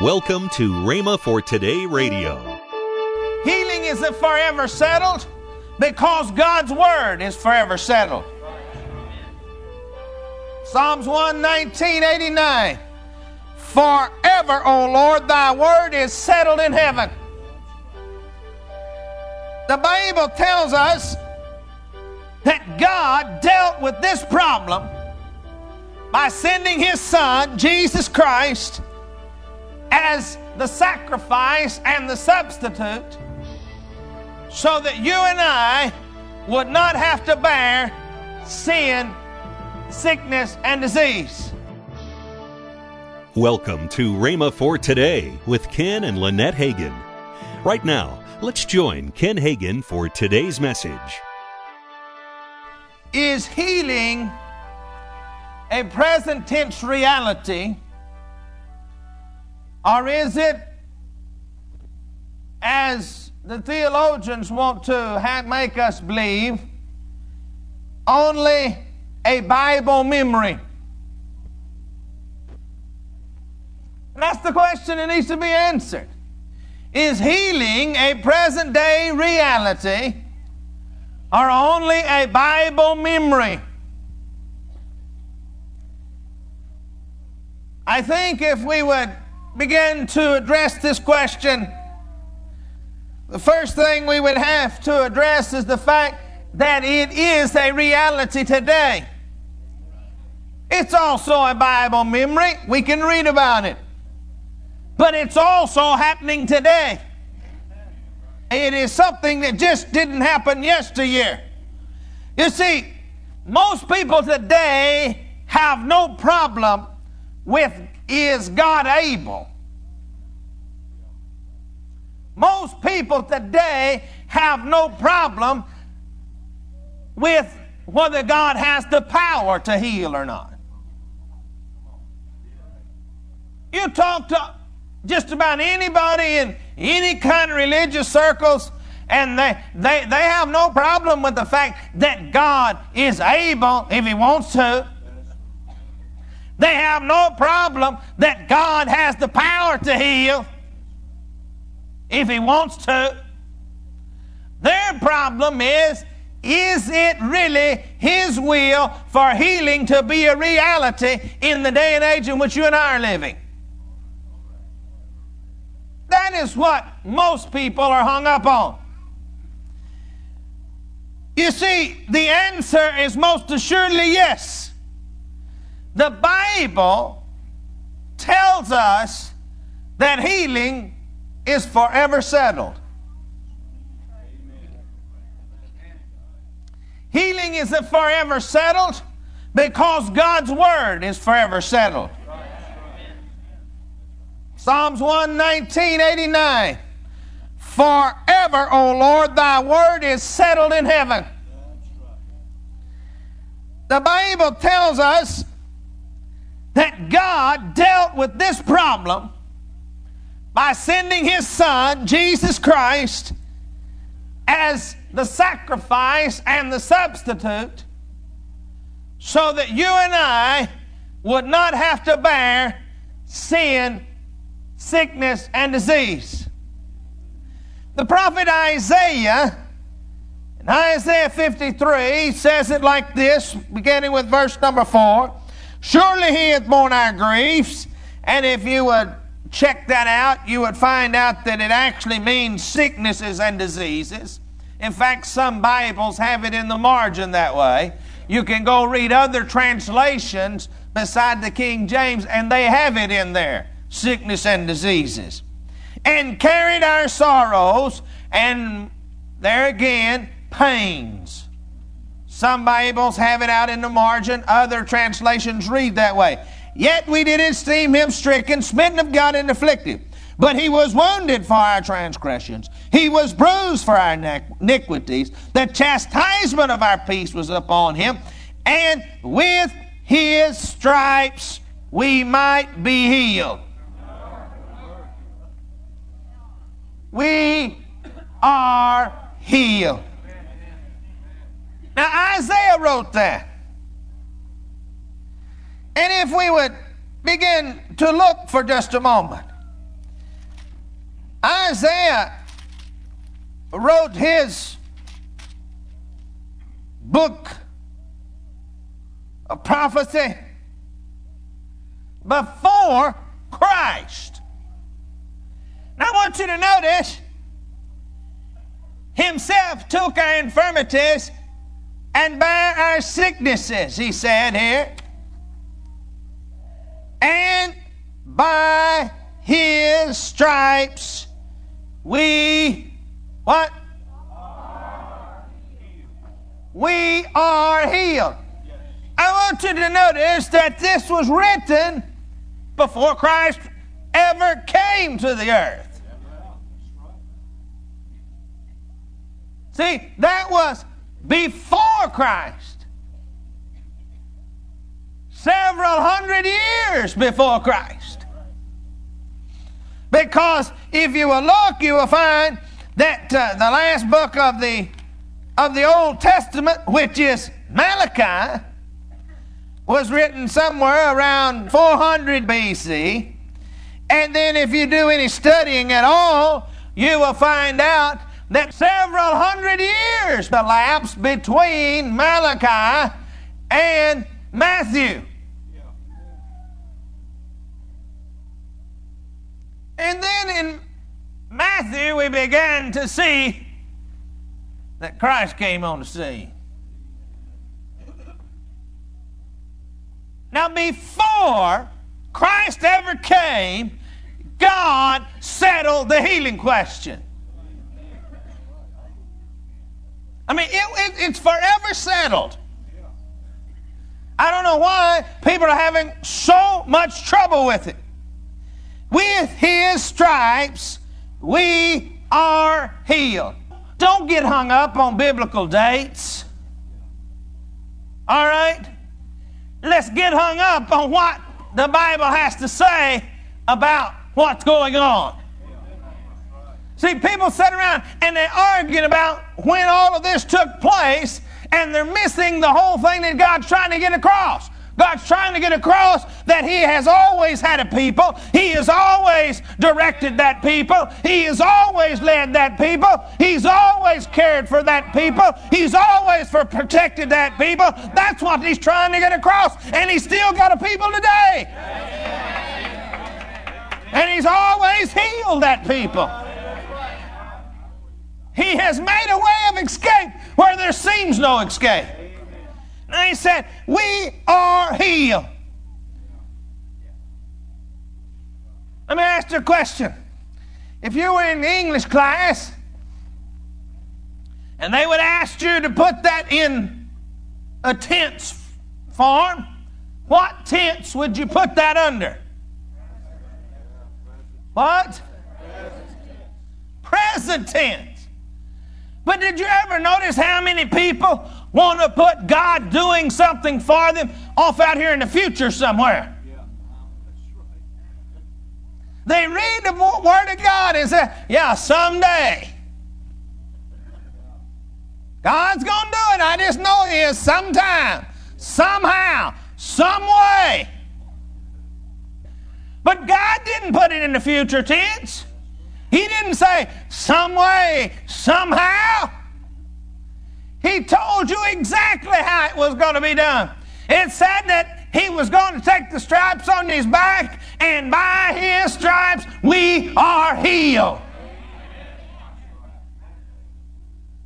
Welcome to Rhema for Today Radio. Healing is forever settled because God's word is forever settled. Psalms 119, 89. Forever, O Lord, thy word is settled in heaven. The Bible tells us that God dealt with this problem by sending his son, Jesus Christ, as the sacrifice and the substitute so that you and I would not have to bear sin, sickness, and disease. Welcome to Rhema for Today with Ken and Lynette Hagin. Right now, let's join Ken Hagin for today's message. Is healing a present tense reality, or is it, as the theologians want to make us believe, only a Bible memory? That's the question that needs to be answered. Is healing a present day reality or only a Bible memory? I think if we would begin to address this question, the first thing we would have to address is the fact that it is a reality today. It's also a Bible memory. We can read about it. But it's also happening today. It is something that just didn't happen yesteryear. You see, most people today have no problem with is God able? Most people today have no problem with whether God has the power to heal or not. You talk to just about anybody in any kind of religious circles, and they, they, they have no problem with the fact that God is able, if He wants to, they have no problem that God has the power to heal if He wants to. Their problem is is it really His will for healing to be a reality in the day and age in which you and I are living? That is what most people are hung up on. You see, the answer is most assuredly yes. The Bible tells us that healing is forever settled. Healing is forever settled because God's Word is forever settled. Psalms 119, 89. Forever, O Lord, thy word is settled in heaven. The Bible tells us that God dealt with this problem by sending his son, Jesus Christ, as the sacrifice and the substitute so that you and I would not have to bear sin, sickness, and disease. The prophet Isaiah, in Isaiah 53, says it like this, beginning with verse number 4 Surely he hath borne our griefs, and if you would check that out, you would find out that it actually means sicknesses and diseases. In fact, some Bibles have it in the margin that way. You can go read other translations beside the King James, and they have it in there sickness and diseases. And carried our sorrows, and there again, pains. Some Bibles have it out in the margin, other translations read that way. Yet we didn't esteem him stricken, smitten of God, and afflicted. But he was wounded for our transgressions, he was bruised for our iniquities. The chastisement of our peace was upon him, and with his stripes we might be healed. We are healed. Now, Isaiah wrote that. And if we would begin to look for just a moment, Isaiah wrote his book of prophecy before Christ. Now I want you to notice himself took our infirmities and bare our sicknesses, he said here. And by his stripes we what? We are healed. I want you to notice that this was written before Christ ever came to the earth. See, that was before Christ. Several hundred years before Christ. Because if you will look, you will find that uh, the last book of the of the Old Testament, which is Malachi, was written somewhere around 400 BC. And then, if you do any studying at all, you will find out that several hundred years elapsed between Malachi and Matthew. And then in Matthew, we began to see that Christ came on the scene. Now, before Christ ever came, God settled the healing question. I mean, it, it, it's forever settled. I don't know why people are having so much trouble with it. With his stripes, we are healed. Don't get hung up on biblical dates. All right? Let's get hung up on what the Bible has to say about what's going on. See, people sit around and they're arguing about when all of this took place, and they're missing the whole thing that God's trying to get across. God's trying to get across that He has always had a people. He has always directed that people. He has always led that people. He's always cared for that people. He's always for protected that people. That's what He's trying to get across. And He's still got a people today. And He's always healed that people. He has made a way of escape where there seems no escape. And he said, We are healed. Let me ask you a question. If you were in the English class and they would ask you to put that in a tense form, what tense would you put that under? What? Present tense. But did you ever notice how many people want to put God doing something for them off out here in the future somewhere. They read the Word of God and say, Yeah, someday. God's going to do it. I just know He is sometime, somehow, some way. But God didn't put it in the future tense. He didn't say some way, somehow. He told you exactly how it was going to be done. It said that he was going to take the stripes on his back, and by his stripes we are healed.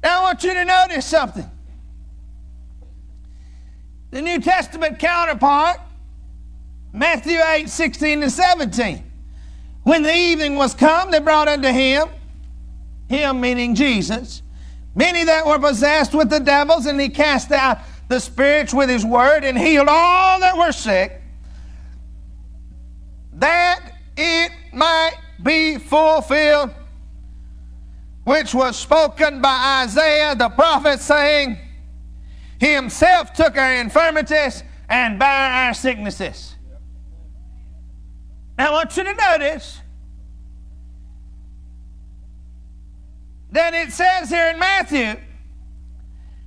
Now I want you to notice something. The New Testament counterpart, Matthew 8, 16 and 17. When the evening was come, they brought unto him, him meaning Jesus, many that were possessed with the devils, and he cast out the spirits with his word and healed all that were sick, that it might be fulfilled, which was spoken by Isaiah the prophet, saying, himself took our infirmities and bare our sicknesses. Now I want you to notice that it says here in Matthew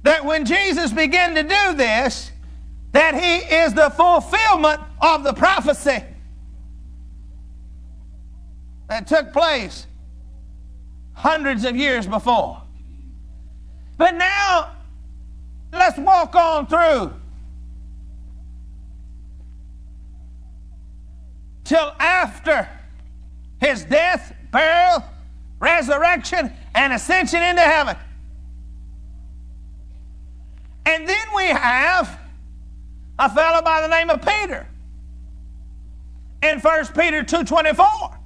that when Jesus began to do this, that he is the fulfillment of the prophecy that took place hundreds of years before. But now, let's walk on through till after his death, burial, resurrection, and ascension into heaven. And then we have a fellow by the name of Peter in 1 Peter 2.24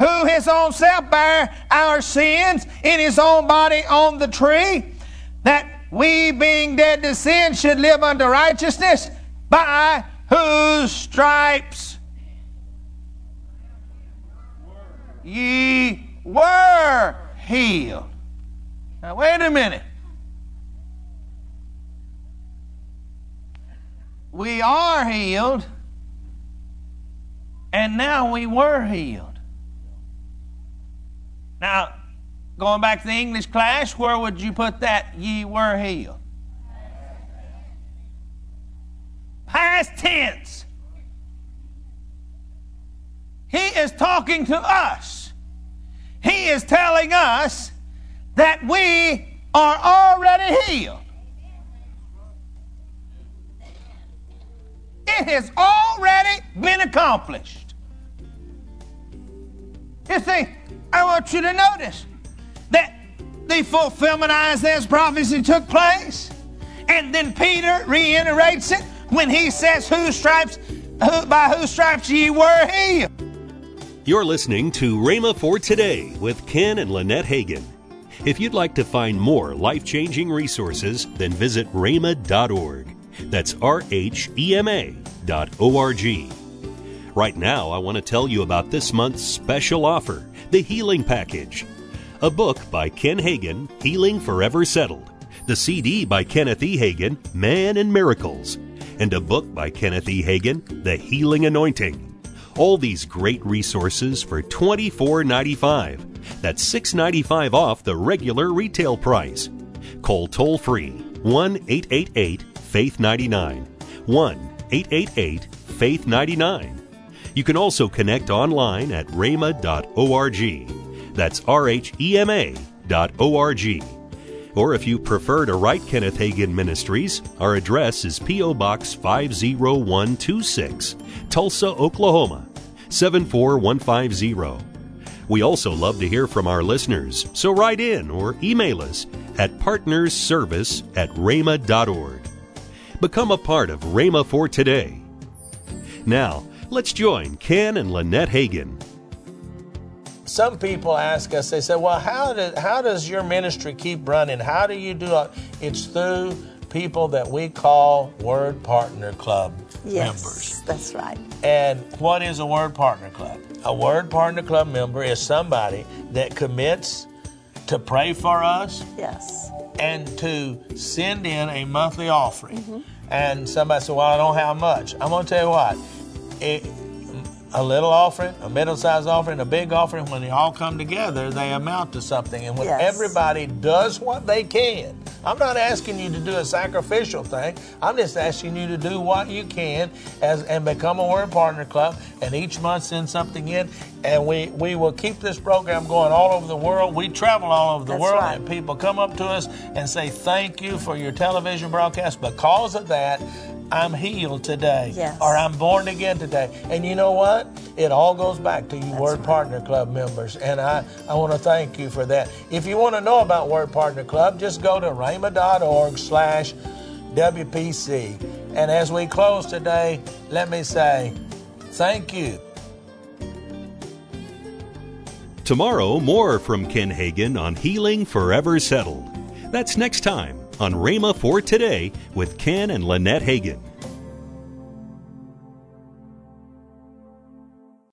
who his own self bare our sins in his own body on the tree that we being dead to sin should live unto righteousness by whose stripes ye were healed. Now, wait a minute. We are healed, and now we were healed. Now, going back to the English class, where would you put that? Ye were healed. Past tense. He is talking to us. He is telling us that we are already healed. It has already been accomplished. You see, I want you to notice that the fulfillment of Isaiah's prophecy took place, and then Peter reiterates it when he says, "Whose stripes, who, by whose stripes ye were healed." You're listening to Rhema for Today with Ken and Lynette Hagin. If you'd like to find more life changing resources, then visit rhema.org. That's R H E M A dot O R G. Right now, I want to tell you about this month's special offer the Healing Package. A book by Ken Hagin, Healing Forever Settled. The CD by Kenneth E. Hagin, Man and Miracles. And a book by Kenneth E. Hagin, The Healing Anointing. All these great resources for $24.95. That's $6.95 off the regular retail price. Call toll free 1 888 Faith 99. 1 888 Faith 99. You can also connect online at rhema.org. That's R H E M A dot O R G. Or if you prefer to write Kenneth Hagin Ministries, our address is P.O. Box 50126, Tulsa, Oklahoma 74150. We also love to hear from our listeners, so write in or email us at partnersservice at rhema.org. Become a part of Rhema for Today. Now, let's join Ken and Lynette Hagin. Some people ask us, they say, well, how, did, how does your ministry keep running? How do you do it? It's through people that we call Word Partner Club members. Yes, members. that's right. And what is a Word Partner Club? A Word Partner Club member is somebody that commits to pray for us Yes. and to send in a monthly offering. Mm-hmm. And somebody said, Well, I don't have much. I'm going to tell you what, it, a little offering, a middle sized offering, a big offering, when they all come together, they amount to something. And when Yes. everybody does what they can, I'm not asking you to do a sacrificial thing. I'm just asking you to do what you can as and become a Word Partner Club. And each month send something in, and we we will keep this program going all over the world. We travel all over the That's world, right. and people come up to us and say thank you for your television broadcast. Because of that, I'm healed today, Yes. or I'm born again today. And you know what? It all goes back to you Word Partner Club members, and I, I want to thank you for that. If you want to know about Word Partner Club, just go to rhema.org slash WPC. And as we close today, let me say thank you. Tomorrow, more from Ken Hagin on Healing Forever Settled. That's next time on Rhema for Today with Ken and Lynette Hagin.